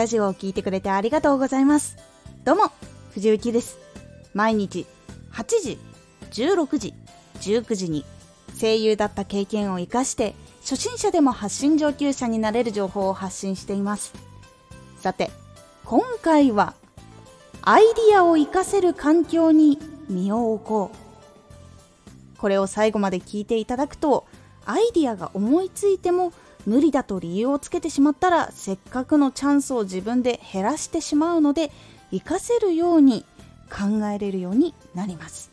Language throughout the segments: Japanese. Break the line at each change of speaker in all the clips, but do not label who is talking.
ラジオを聴いてくれてありがとうございます。どうも藤幸です。毎日8時16時19時に声優だった経験を生かして初心者でも発信上級者になれる情報を発信しています。さて今回はアイディアを活かせる環境に身を置こう。これを最後まで聞いていただくとアイディアが思いついても無理だと理由をつけてしまったらせっかくのチャンスを自分で減らしてしまうので活かせるように考えれるようになります。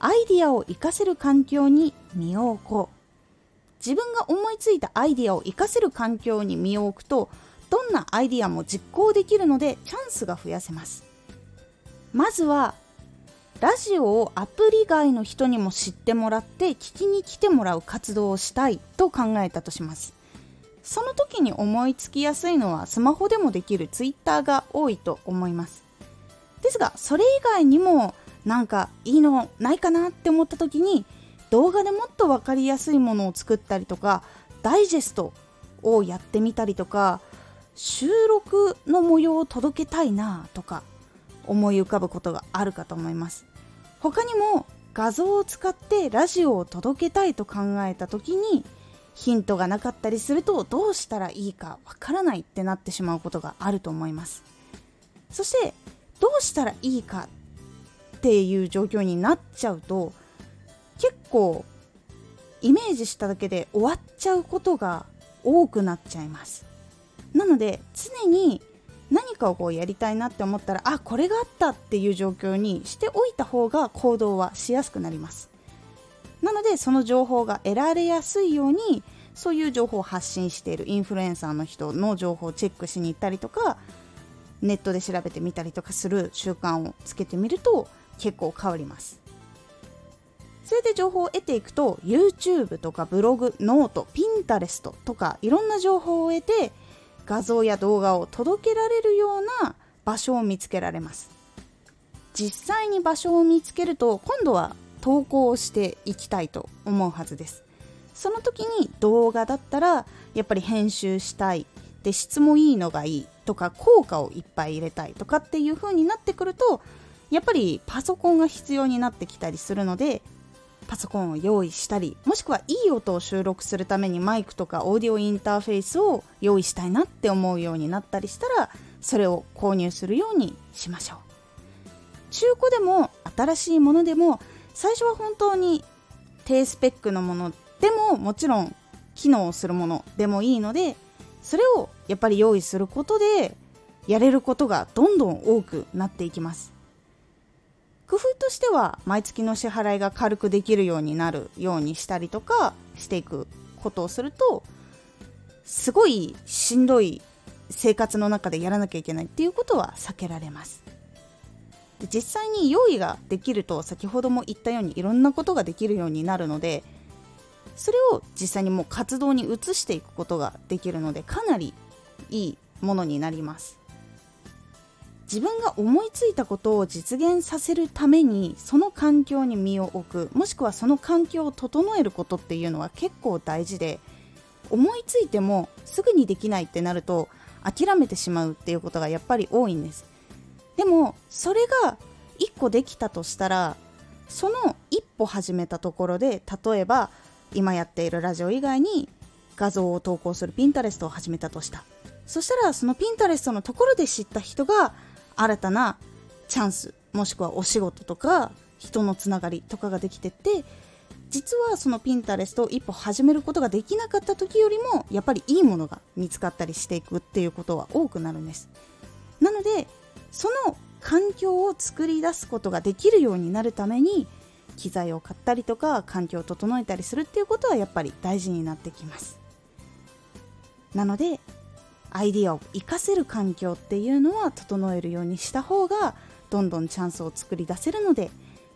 アイディアを活かせる環境に身を置こう。自分が思いついたアイディアを活かせる環境に身を置くとどんなアイディアも実行できるのでチャンスが増やせます。まずはラジオをアプリ外の人にも知ってもらって聞きに来てもらう活動をしたいと考えたとします。その時に思いつきやすいのはスマホでもできる Twitter が多いと思います。ですがそれ以外にもなんかいいのないかなって思った時に動画でもっと分かりやすいものを作ったりとかダイジェストをやってみたりとか収録の模様を届けたいなとか思い浮かぶことがあるかと思います。他にも画像を使ってラジオを届けたいと考えた時にヒントがなかったりするとどうしたらいいかわからないってなってしまうことがあると思います。そしてどうしたらいいかっていう状況になっちゃうと結構イメージしただけで終わっちゃうことが多くなっちゃいます。なので常に何かをこうやりたいなって思ったらあこれがあったっていう状況にしておいた方が行動はしやすくなります。なのでその情報が得られやすいようにそういう情報を発信しているインフルエンサーの人の情報をチェックしに行ったりとかネットで調べてみたりとかする習慣をつけてみると結構変わります。それで情報を得ていくと YouTube とかブログノート Pinterest とかいろんな情報を得て画像や動画を届けられるような場所を見つけられます。実際に場所を見つけると今度は投稿をしていきたいと思うはずです。その時に動画だったらやっぱり編集したい。で質もいいのがいいとか効果をいっぱい入れたいとかっていう風になってくるとやっぱりパソコンが必要になってきたりするのでパソコンを用意したりもしくはいい音を収録するためにマイクとかオーディオインターフェースを用意したいなって思うようになったりしたらそれを購入するようにしましょう。中古でも新しいものでも最初は本当に低スペックのものでももちろん機能するものでもいいのでそれをやっぱり用意することでやれることがどんどん多くなっていきます。工夫としては毎月の支払いが軽くできるようになるようにしたりとかしていくことをするとすごいしんどい生活の中でやらなきゃいけないっていうことは避けられます。で実際に用意ができると先ほども言ったようにいろんなことができるようになるのでそれを実際にもう活動に移していくことができるのでかなりいいものになります。自分が思いついたことを実現させるためにその環境に身を置くもしくはその環境を整えることっていうのは結構大事で思いついてもすぐにできないってなると諦めてしまうっていうことがやっぱり多いんです。でもそれが1個できたとしたらその一歩始めたところで例えば今やっているラジオ以外に画像を投稿するピンタレストを始めたとした。そしたらそのピンタレストのところで知った人が新たなチャンスもしくはお仕事とか人のつながりとかができてって実はそのピンタレストを一歩始めることができなかった時よりもやっぱりいいものが見つかったりしていくっていうことは多くなるんです。なのでその環境を作り出すことができるようになるために機材を買ったりとか環境を整えたりするっていうことはやっぱり大事になってきます。なのでアイディアを活かせる環境っていうのは整えるようにした方がどんどんチャンスを作り出せるので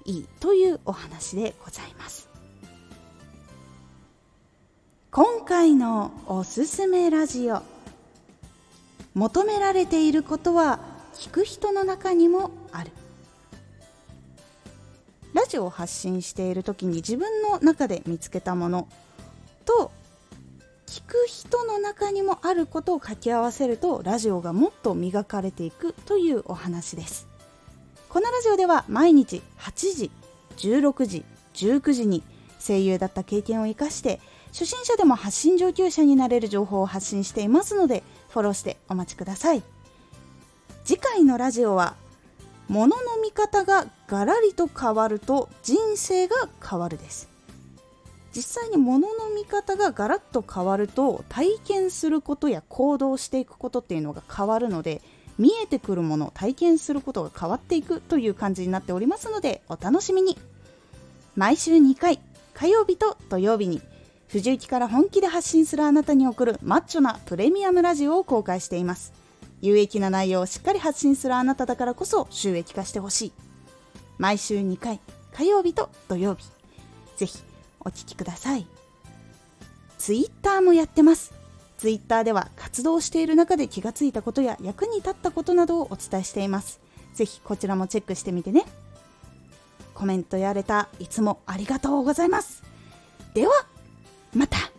いいというお話でございます。今回のおすすめラジオ。求められていることは聞く人の中にもある。ラジオを発信している時に自分の中で見つけたものと聞く人の中にもあることを掛け合わせるとラジオがもっと磨かれていくというお話です。このラジオでは毎日8時16時19時に声優だった経験を生かして初心者でも発信上級者になれる情報を発信していますのでフォローしてお待ちください。次回のラジオは物の見方がガラリと変わると人生が変わるです。実際に物の見方がガラッと変わると体験することや行動していくことっていうのが変わるので見えてくるもの体験することが変わっていくという感じになっておりますのでお楽しみに。毎週2回火曜日と土曜日に藤雪から本気で発信するあなたに送るマッチョなプレミアムラジオを公開しています。有益な内容をしっかり発信するあなただからこそ収益化してほしい。毎週2回火曜日と土曜日。ぜひお聞きください。ツイッターもやってます。ツイッターでは活動している中で気がついたことや役に立ったことなどをお伝えしています。ぜひこちらもチェックしてみてね。コメントやれたいつもありがとうございます。ではまた。